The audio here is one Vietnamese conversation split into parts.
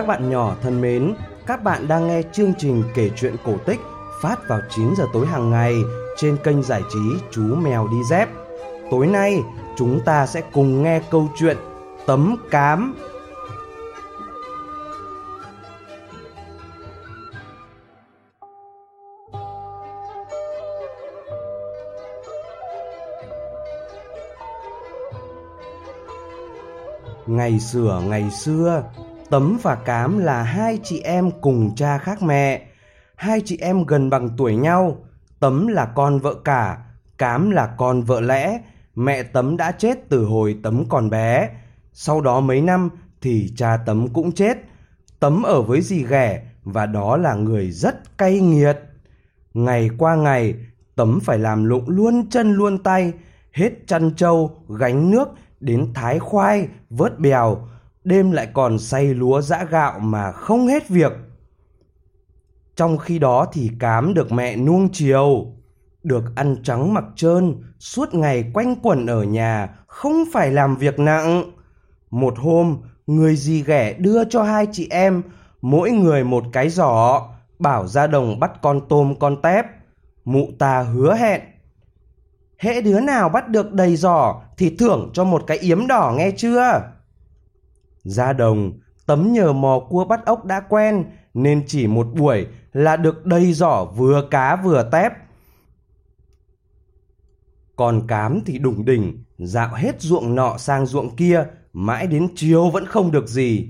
Các bạn nhỏ thân mến, các bạn đang nghe chương trình kể chuyện cổ tích phát vào 9 giờ tối hàng ngày trên kênh giải trí Chú Mèo Đi Dép. Tối nay, chúng ta sẽ cùng nghe câu chuyện Tấm Cám. Ngày xưa ngày xưa, Tấm và Cám là hai chị em cùng cha khác mẹ. Hai chị em gần bằng tuổi nhau. Tấm là con vợ cả, Cám là con vợ lẽ. Mẹ Tấm đã chết từ hồi Tấm còn bé. Sau đó mấy năm thì cha Tấm cũng chết. Tấm ở với dì ghẻ và đó là người rất cay nghiệt. Ngày qua ngày, Tấm phải làm lụng luôn chân luôn tay, hết chăn trâu, gánh nước, đến thái khoai, vớt bèo, đêm lại còn say lúa giã gạo mà không hết việc. Trong khi đó thì cám được mẹ nuông chiều, được ăn trắng mặc trơn, suốt ngày quanh quẩn ở nhà, không phải làm việc nặng. Một hôm, người dì ghẻ đưa cho hai chị em, mỗi người một cái giỏ, bảo ra đồng bắt con tôm con tép. Mụ ta hứa hẹn. Hễ đứa nào bắt được đầy giỏ thì thưởng cho một cái yếm đỏ nghe chưa? Ra đồng, tấm nhờ mò cua bắt ốc đã quen nên chỉ một buổi là được đầy giỏ vừa cá vừa tép. Còn cám thì đủng đỉnh, dạo hết ruộng nọ sang ruộng kia, mãi đến chiều vẫn không được gì.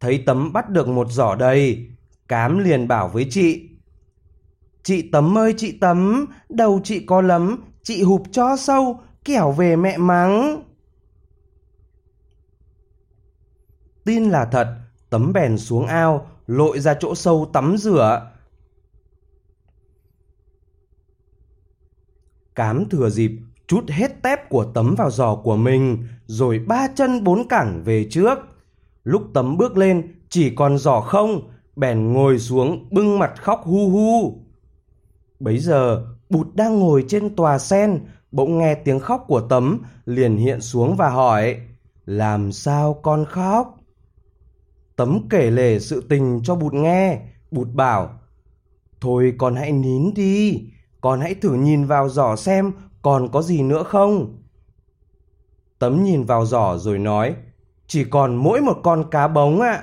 Thấy tấm bắt được một giỏ đầy, cám liền bảo với chị. Chị Tấm ơi chị Tấm, đầu chị có lắm, chị hụp cho sâu, kẻo về mẹ mắng. Tin là thật, Tấm bèn xuống ao, lội ra chỗ sâu tắm rửa. Cám thừa dịp chút hết tép của Tấm vào giò của mình, rồi ba chân bốn cẳng về trước. Lúc Tấm bước lên, chỉ còn giỏ không, bèn ngồi xuống bưng mặt khóc hu hu. Bấy giờ, Bụt đang ngồi trên tòa sen, bỗng nghe tiếng khóc của Tấm, liền hiện xuống và hỏi, làm sao con khóc? Tấm kể lể sự tình cho Bụt nghe, Bụt bảo, thôi con hãy nín đi, con hãy thử nhìn vào giỏ xem còn có gì nữa không. Tấm nhìn vào giỏ rồi nói, chỉ còn mỗi một con cá bống ạ.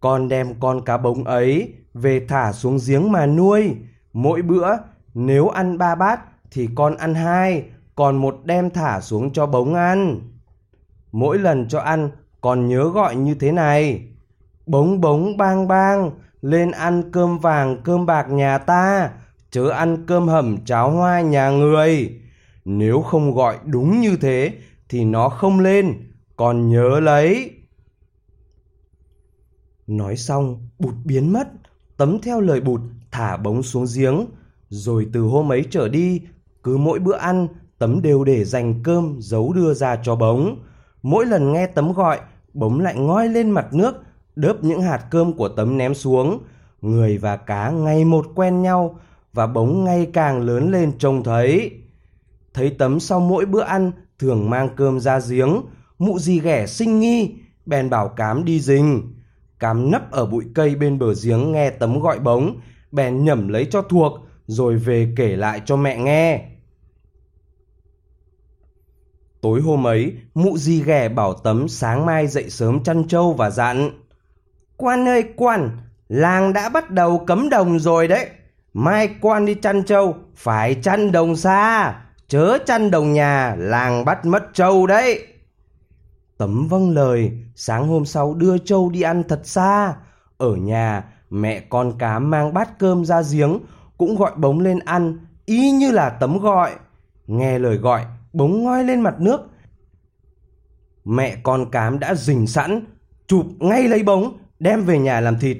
Con đem con cá bống ấy về thả xuống giếng mà nuôi, mỗi bữa nếu ăn ba bát thì con ăn hai, còn một đem thả xuống cho bống ăn. Mỗi lần cho ăn còn nhớ gọi như thế này. Bống bống bang bang, lên ăn cơm vàng cơm bạc nhà ta, chớ ăn cơm hầm cháo hoa nhà người. Nếu không gọi đúng như thế thì nó không lên, còn nhớ lấy. Nói xong, bụt biến mất, tấm theo lời bụt thả bống xuống giếng. Rồi từ hôm ấy trở đi, cứ mỗi bữa ăn, tấm đều để dành cơm giấu đưa ra cho bống. Mỗi lần nghe tấm gọi, bống lại ngoi lên mặt nước, đớp những hạt cơm của tấm ném xuống. Người và cá ngày một quen nhau và bống ngày càng lớn lên trông thấy. Thấy tấm sau mỗi bữa ăn thường mang cơm ra giếng, mụ gì ghẻ sinh nghi, bèn bảo cám đi rình. Cám nấp ở bụi cây bên bờ giếng nghe tấm gọi bống, bèn nhẩm lấy cho thuộc, rồi về kể lại cho mẹ nghe. Tối hôm ấy, mụ di ghẻ bảo tấm sáng mai dậy sớm chăn trâu và dặn. Quan ơi quan, làng đã bắt đầu cấm đồng rồi đấy. Mai quan đi chăn trâu, phải chăn đồng xa, chớ chăn đồng nhà, làng bắt mất trâu đấy. Tấm vâng lời, sáng hôm sau đưa trâu đi ăn thật xa. Ở nhà, mẹ con cá mang bát cơm ra giếng, cũng gọi bống lên ăn, y như là tấm gọi. Nghe lời gọi, bống ngoi lên mặt nước. Mẹ con cám đã rình sẵn, chụp ngay lấy bống, đem về nhà làm thịt.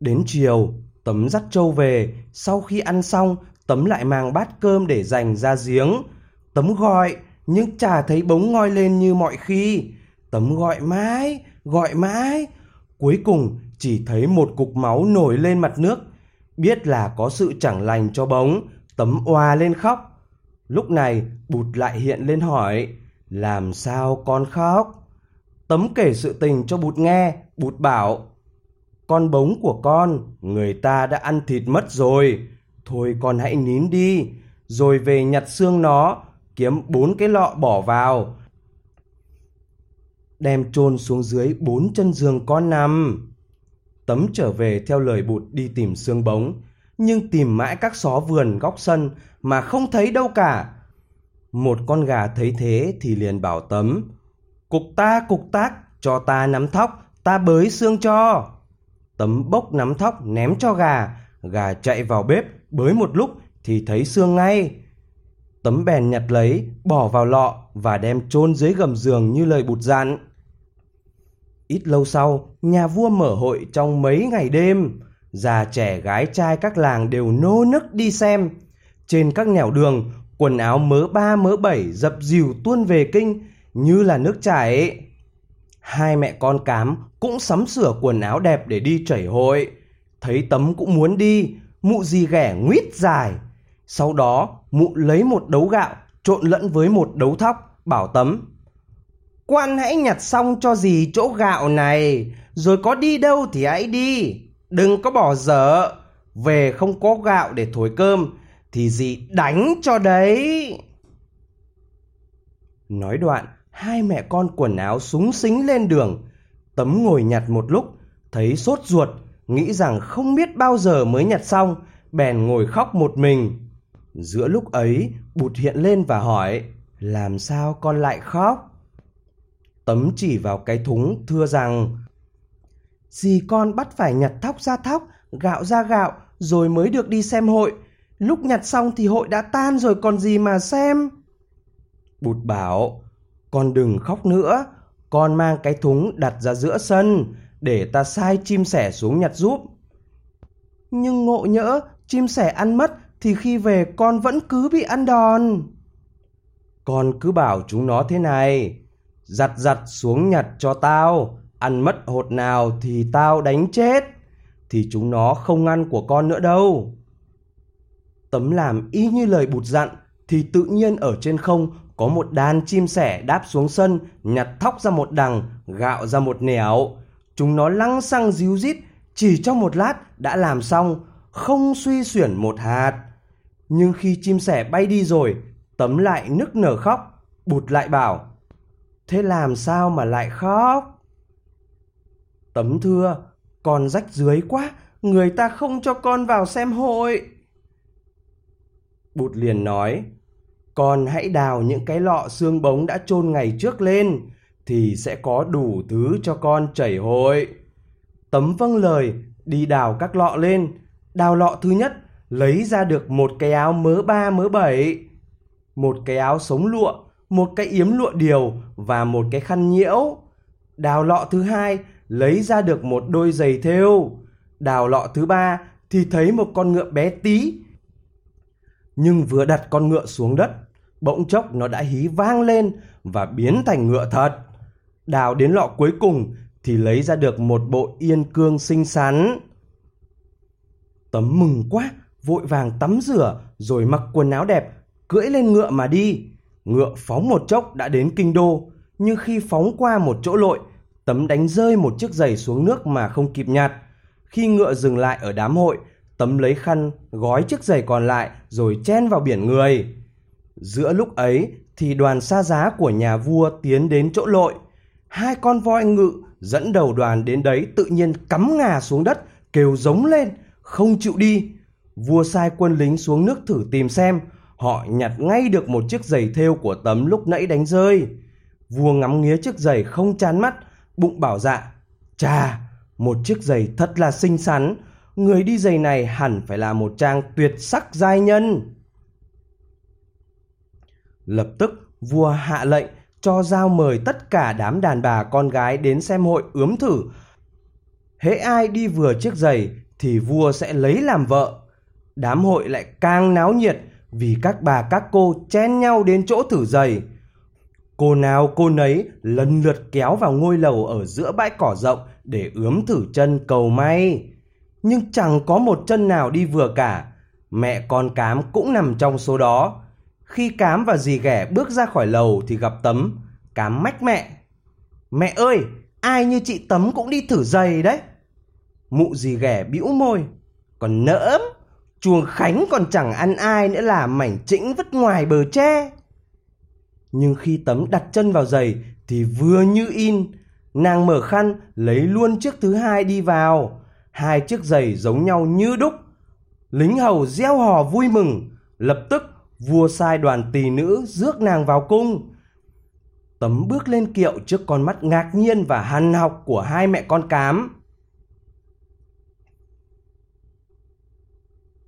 Đến chiều, Tấm dắt trâu về, sau khi ăn xong, Tấm lại mang bát cơm để dành ra giếng. Tấm gọi, nhưng chả thấy bống ngoi lên như mọi khi. Tấm gọi mãi, gọi mãi. Cuối cùng chỉ thấy một cục máu nổi lên mặt nước. Biết là có sự chẳng lành cho bống, Tấm oà lên khóc. Lúc này bụt lại hiện lên hỏi, làm sao con khóc? Tấm kể sự tình cho bụt nghe, bụt bảo. Con bống của con, người ta đã ăn thịt mất rồi. Thôi con hãy nín đi, rồi về nhặt xương nó, kiếm bốn cái lọ bỏ vào. Đem chôn xuống dưới bốn chân giường con nằm. Tấm trở về theo lời bụt đi tìm xương bống, nhưng tìm mãi các xó vườn góc sân mà không thấy đâu cả. Một con gà thấy thế thì liền bảo Tấm, Cục ta cục tác, cho ta nắm thóc, ta bới xương cho. Tấm bốc nắm thóc ném cho gà, gà chạy vào bếp, bới một lúc thì thấy xương ngay. Tấm bèn nhặt lấy, bỏ vào lọ và đem chôn dưới gầm giường như lời bụt dặn. Ít lâu sau, nhà vua mở hội trong mấy ngày đêm. Già trẻ gái trai các làng đều nô nức đi xem. Trên các nẻo đường, quần áo mớ ba mớ bảy dập dìu tuôn về kinh như là nước chảy. Hai mẹ con cám cũng sắm sửa quần áo đẹp để đi chảy hội. Thấy tấm cũng muốn đi, mụ gì ghẻ nguyết dài. Sau đó, mụ lấy một đấu gạo trộn lẫn với một đấu thóc, bảo tấm. Quan hãy nhặt xong cho gì chỗ gạo này, rồi có đi đâu thì hãy đi. Đừng có bỏ dở, về không có gạo để thổi cơm, thì gì đánh cho đấy. Nói đoạn, hai mẹ con quần áo súng xính lên đường. Tấm ngồi nhặt một lúc, thấy sốt ruột, nghĩ rằng không biết bao giờ mới nhặt xong, bèn ngồi khóc một mình. Giữa lúc ấy, bụt hiện lên và hỏi, làm sao con lại khóc? Tấm chỉ vào cái thúng thưa rằng, Dì con bắt phải nhặt thóc ra thóc, gạo ra gạo, rồi mới được đi xem hội. Lúc nhặt xong thì hội đã tan rồi còn gì mà xem. Bụt bảo, con đừng khóc nữa, con mang cái thúng đặt ra giữa sân, để ta sai chim sẻ xuống nhặt giúp. Nhưng ngộ nhỡ, chim sẻ ăn mất thì khi về con vẫn cứ bị ăn đòn. Con cứ bảo chúng nó thế này, giặt giặt xuống nhặt cho tao, ăn mất hột nào thì tao đánh chết, thì chúng nó không ăn của con nữa đâu. Tấm làm y như lời bụt dặn, thì tự nhiên ở trên không có một đàn chim sẻ đáp xuống sân, nhặt thóc ra một đằng, gạo ra một nẻo. Chúng nó lăng xăng díu dít, chỉ trong một lát đã làm xong, không suy xuyển một hạt. Nhưng khi chim sẻ bay đi rồi, tấm lại nức nở khóc, bụt lại bảo, thế làm sao mà lại khóc? Tấm thưa, con rách dưới quá, người ta không cho con vào xem hội. Bụt liền nói, con hãy đào những cái lọ xương bống đã chôn ngày trước lên, thì sẽ có đủ thứ cho con chảy hội. Tấm vâng lời, đi đào các lọ lên. Đào lọ thứ nhất, lấy ra được một cái áo mớ ba mớ bảy, một cái áo sống lụa, một cái yếm lụa điều và một cái khăn nhiễu. Đào lọ thứ hai, lấy ra được một đôi giày thêu. Đào lọ thứ ba thì thấy một con ngựa bé tí. Nhưng vừa đặt con ngựa xuống đất, bỗng chốc nó đã hí vang lên và biến thành ngựa thật. Đào đến lọ cuối cùng thì lấy ra được một bộ yên cương xinh xắn. Tấm mừng quá, vội vàng tắm rửa rồi mặc quần áo đẹp, cưỡi lên ngựa mà đi. Ngựa phóng một chốc đã đến kinh đô, nhưng khi phóng qua một chỗ lội, Tấm đánh rơi một chiếc giày xuống nước mà không kịp nhặt. Khi ngựa dừng lại ở đám hội, Tấm lấy khăn gói chiếc giày còn lại rồi chen vào biển người. Giữa lúc ấy thì đoàn xa giá của nhà vua tiến đến chỗ lội. Hai con voi ngự dẫn đầu đoàn đến đấy tự nhiên cắm ngà xuống đất, kêu giống lên, không chịu đi. Vua sai quân lính xuống nước thử tìm xem, họ nhặt ngay được một chiếc giày thêu của tấm lúc nãy đánh rơi. Vua ngắm nghía chiếc giày không chán mắt, bụng bảo dạ. Chà, một chiếc giày thật là xinh xắn, người đi giày này hẳn phải là một trang tuyệt sắc giai nhân. Lập tức vua hạ lệnh cho giao mời tất cả đám đàn bà con gái đến xem hội ướm thử. Hễ ai đi vừa chiếc giày thì vua sẽ lấy làm vợ. Đám hội lại càng náo nhiệt vì các bà các cô chen nhau đến chỗ thử giày. Cô nào cô nấy lần lượt kéo vào ngôi lầu ở giữa bãi cỏ rộng để ướm thử chân cầu may. Nhưng chẳng có một chân nào đi vừa cả. Mẹ con cám cũng nằm trong số đó. Khi cám và dì ghẻ bước ra khỏi lầu thì gặp tấm. Cám mách mẹ. Mẹ ơi, ai như chị Tấm cũng đi thử giày đấy. Mụ dì ghẻ bĩu môi. Còn nỡm, chuồng Khánh còn chẳng ăn ai nữa là mảnh chĩnh vứt ngoài bờ tre. Nhưng khi Tấm đặt chân vào giày thì vừa như in. Nàng mở khăn lấy luôn chiếc thứ hai đi vào. Hai chiếc giày giống nhau như đúc. Lính hầu reo hò vui mừng. Lập tức vua sai đoàn tỳ nữ rước nàng vào cung. Tấm bước lên kiệu trước con mắt ngạc nhiên và hằn học của hai mẹ con cám.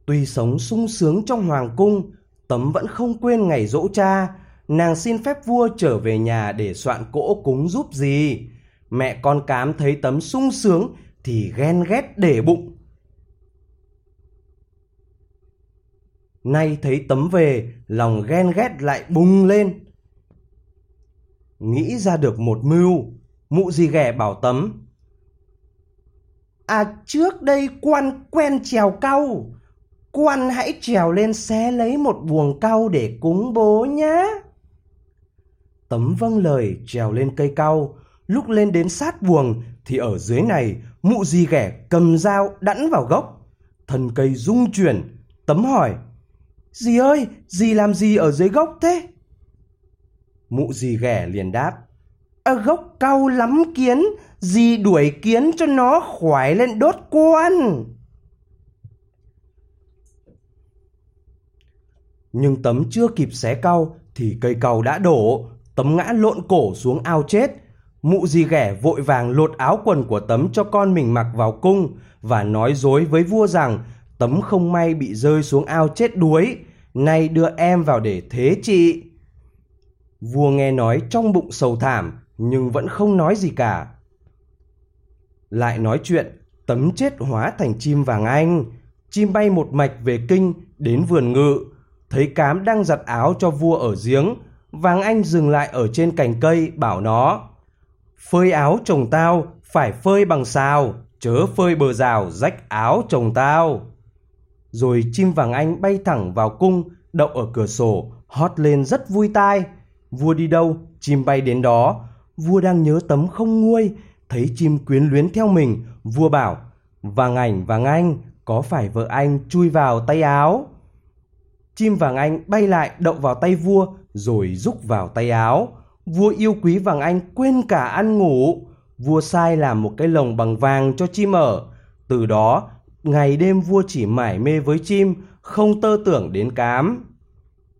Tuy sống sung sướng trong hoàng cung, Tấm vẫn không quên ngày dỗ cha. Nàng xin phép vua trở về nhà để soạn cỗ cúng giúp gì. Mẹ con cám thấy Tấm sung sướng thì ghen ghét để bụng. Nay thấy Tấm về, lòng ghen ghét lại bùng lên. Nghĩ ra được một mưu, mụ gì ghẻ bảo Tấm. À trước đây quan quen trèo cau, quan hãy trèo lên xé lấy một buồng cau để cúng bố nhé. Tấm vâng lời trèo lên cây cau, lúc lên đến sát buồng thì ở dưới này mụ di ghẻ cầm dao đẵn vào gốc. Thân cây rung chuyển, tấm hỏi, Dì ơi, dì làm gì ở dưới gốc thế? Mụ dì ghẻ liền đáp, Ở gốc cau lắm kiến, dì đuổi kiến cho nó khoái lên đốt quan. Nhưng tấm chưa kịp xé cau thì cây cau đã đổ, tấm ngã lộn cổ xuống ao chết. Mụ dì ghẻ vội vàng lột áo quần của tấm cho con mình mặc vào cung và nói dối với vua rằng tấm không may bị rơi xuống ao chết đuối, nay đưa em vào để thế trị. Vua nghe nói trong bụng sầu thảm nhưng vẫn không nói gì cả. Lại nói chuyện, tấm chết hóa thành chim vàng anh. Chim bay một mạch về kinh đến vườn ngự, thấy cám đang giặt áo cho vua ở giếng. Vàng anh dừng lại ở trên cành cây bảo nó Phơi áo chồng tao phải phơi bằng xào, chớ phơi bờ rào rách áo chồng tao. Rồi chim vàng anh bay thẳng vào cung, đậu ở cửa sổ, hót lên rất vui tai. Vua đi đâu, chim bay đến đó. Vua đang nhớ tấm không nguôi, thấy chim quyến luyến theo mình. Vua bảo, vàng ảnh vàng anh, có phải vợ anh chui vào tay áo? Chim vàng anh bay lại đậu vào tay vua, rồi rúc vào tay áo. Vua yêu quý vàng anh quên cả ăn ngủ. Vua sai làm một cái lồng bằng vàng cho chim ở. Từ đó, ngày đêm vua chỉ mải mê với chim, không tơ tưởng đến cám.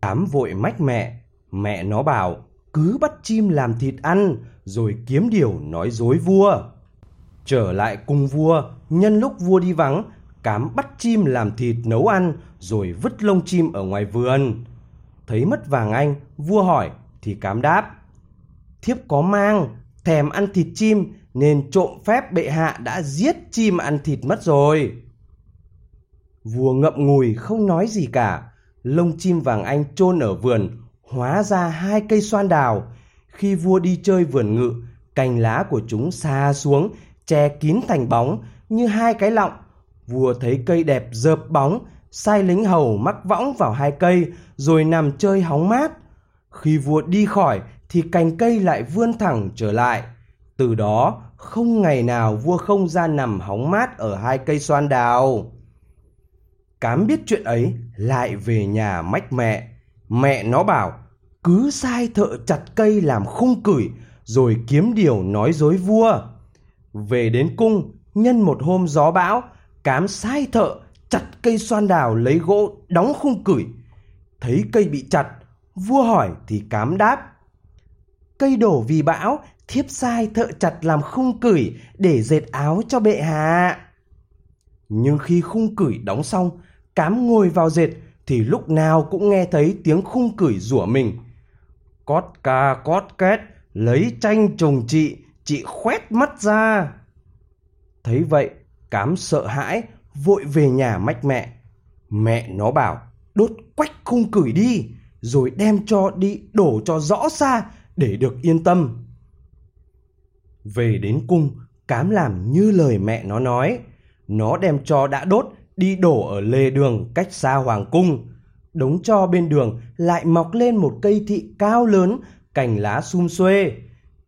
Cám vội mách mẹ, mẹ nó bảo cứ bắt chim làm thịt ăn rồi kiếm điều nói dối vua. Trở lại cùng vua, nhân lúc vua đi vắng, cám bắt chim làm thịt nấu ăn rồi vứt lông chim ở ngoài vườn. Thấy mất vàng anh, vua hỏi thì cám đáp. Thiếp có mang, thèm ăn thịt chim nên trộm phép bệ hạ đã giết chim ăn thịt mất rồi. Vua ngậm ngùi không nói gì cả, lông chim vàng anh chôn ở vườn, hóa ra hai cây xoan đào. Khi vua đi chơi vườn ngự, cành lá của chúng xa xuống, che kín thành bóng như hai cái lọng. Vua thấy cây đẹp dợp bóng, sai lính hầu mắc võng vào hai cây rồi nằm chơi hóng mát. Khi vua đi khỏi thì cành cây lại vươn thẳng trở lại. Từ đó, không ngày nào vua không ra nằm hóng mát ở hai cây xoan đào. Cám biết chuyện ấy, lại về nhà mách mẹ. Mẹ nó bảo, cứ sai thợ chặt cây làm khung cửi, rồi kiếm điều nói dối vua. Về đến cung, nhân một hôm gió bão, cám sai thợ chặt cây xoan đào lấy gỗ đóng khung cửi. Thấy cây bị chặt, vua hỏi thì cám đáp. Cây đổ vì bão, thiếp sai thợ chặt làm khung cửi để dệt áo cho bệ hạ. Nhưng khi khung cửi đóng xong, cám ngồi vào dệt thì lúc nào cũng nghe thấy tiếng khung cửi rủa mình. Cót ca cót két, lấy tranh chồng chị, chị khoét mắt ra. Thấy vậy, cám sợ hãi, vội về nhà mách mẹ. Mẹ nó bảo, đốt quách khung cửi đi, rồi đem cho đi đổ cho rõ xa để được yên tâm. Về đến cung, cám làm như lời mẹ nó nói. Nó đem cho đã đốt đi đổ ở lề đường cách xa hoàng cung. Đống cho bên đường lại mọc lên một cây thị cao lớn, cành lá sum xuê.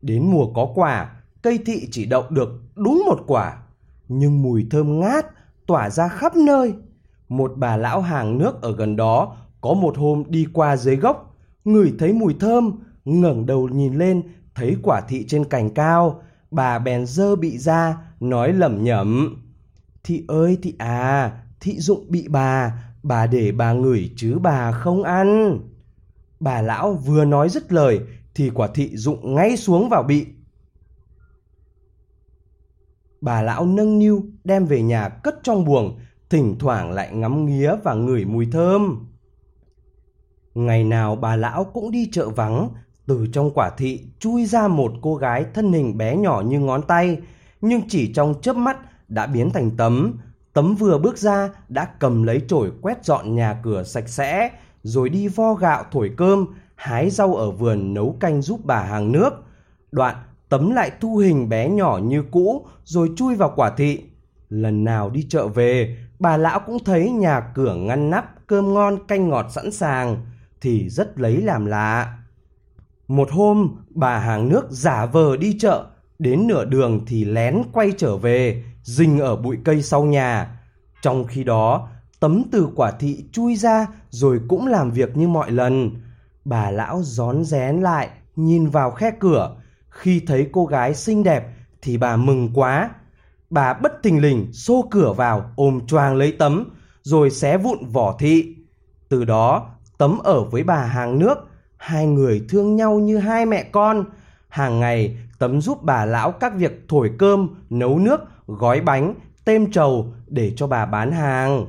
Đến mùa có quả, cây thị chỉ đậu được đúng một quả, nhưng mùi thơm ngát tỏa ra khắp nơi. Một bà lão hàng nước ở gần đó có một hôm đi qua dưới gốc, ngửi thấy mùi thơm, ngẩng đầu nhìn lên, thấy quả thị trên cành cao, bà bèn dơ bị ra, nói lẩm nhẩm. Thị ơi thị à, thị dụng bị bà, bà để bà ngửi chứ bà không ăn. Bà lão vừa nói dứt lời thì quả thị dụng ngay xuống vào bị. Bà lão nâng niu đem về nhà cất trong buồng, thỉnh thoảng lại ngắm nghía và ngửi mùi thơm. Ngày nào bà lão cũng đi chợ vắng, từ trong quả thị chui ra một cô gái thân hình bé nhỏ như ngón tay, nhưng chỉ trong chớp mắt đã biến thành tấm. Tấm vừa bước ra đã cầm lấy chổi quét dọn nhà cửa sạch sẽ, rồi đi vo gạo thổi cơm, hái rau ở vườn nấu canh giúp bà hàng nước. Đoạn tấm lại thu hình bé nhỏ như cũ rồi chui vào quả thị. Lần nào đi chợ về, bà lão cũng thấy nhà cửa ngăn nắp, cơm ngon canh ngọt sẵn sàng, thì rất lấy làm lạ. Một hôm, bà hàng nước giả vờ đi chợ, đến nửa đường thì lén quay trở về, rình ở bụi cây sau nhà. Trong khi đó, tấm từ quả thị chui ra rồi cũng làm việc như mọi lần. Bà lão rón rén lại, nhìn vào khe cửa. Khi thấy cô gái xinh đẹp thì bà mừng quá. Bà bất thình lình xô cửa vào ôm choàng lấy tấm, rồi xé vụn vỏ thị. Từ đó, tấm ở với bà hàng nước, hai người thương nhau như hai mẹ con. Hàng ngày, tấm giúp bà lão các việc thổi cơm, nấu nước, gói bánh, tem trầu để cho bà bán hàng.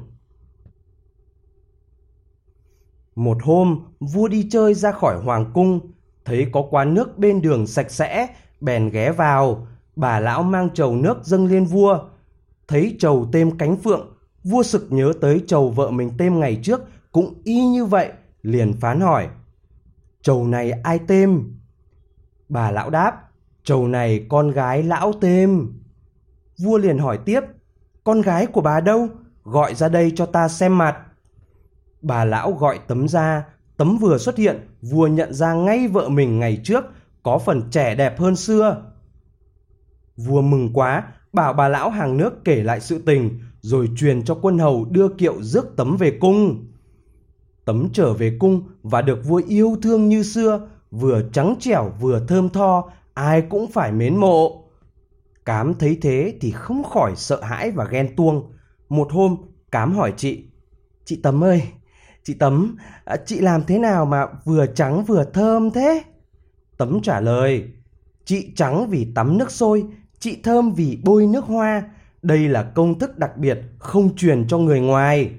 Một hôm, vua đi chơi ra khỏi hoàng cung, thấy có quán nước bên đường sạch sẽ, bèn ghé vào. Bà lão mang chầu nước dâng lên vua. Thấy chầu tem cánh phượng, vua sực nhớ tới chầu vợ mình tem ngày trước cũng y như vậy, liền phán hỏi. Chầu này ai tem? Bà lão đáp, chầu này con gái lão tem. Vua liền hỏi tiếp, con gái của bà đâu? Gọi ra đây cho ta xem mặt. Bà lão gọi tấm ra, tấm vừa xuất hiện, vua nhận ra ngay vợ mình ngày trước, có phần trẻ đẹp hơn xưa. Vua mừng quá, bảo bà lão hàng nước kể lại sự tình, rồi truyền cho quân hầu đưa kiệu rước tấm về cung. Tấm trở về cung và được vua yêu thương như xưa, vừa trắng trẻo vừa thơm tho, ai cũng phải mến mộ. Cám thấy thế thì không khỏi sợ hãi và ghen tuông. Một hôm, Cám hỏi chị, Chị Tấm ơi, chị Tấm, à, chị làm thế nào mà vừa trắng vừa thơm thế? Tấm trả lời, chị trắng vì tắm nước sôi, chị thơm vì bôi nước hoa. Đây là công thức đặc biệt không truyền cho người ngoài.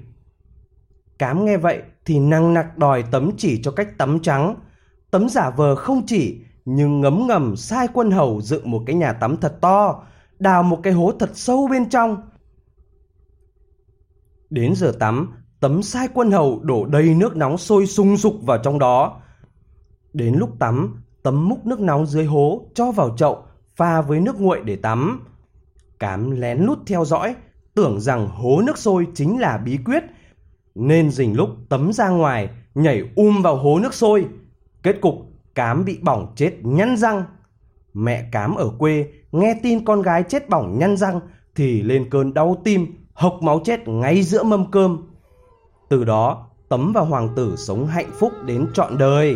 Cám nghe vậy thì năng nặc đòi tấm chỉ cho cách tắm trắng. Tấm giả vờ không chỉ nhưng ngấm ngầm sai quân hầu dựng một cái nhà tắm thật to, đào một cái hố thật sâu bên trong. Đến giờ tắm, tấm sai quân hầu đổ đầy nước nóng sôi sung sục vào trong đó. Đến lúc tắm, tấm múc nước nóng dưới hố cho vào chậu, pha với nước nguội để tắm. Cám lén lút theo dõi, tưởng rằng hố nước sôi chính là bí quyết, nên dình lúc tấm ra ngoài, nhảy um vào hố nước sôi. Kết cục Cám bị bỏng chết nhăn răng. Mẹ Cám ở quê nghe tin con gái chết bỏng nhăn răng thì lên cơn đau tim, hộc máu chết ngay giữa mâm cơm. Từ đó, Tấm và Hoàng tử sống hạnh phúc đến trọn đời.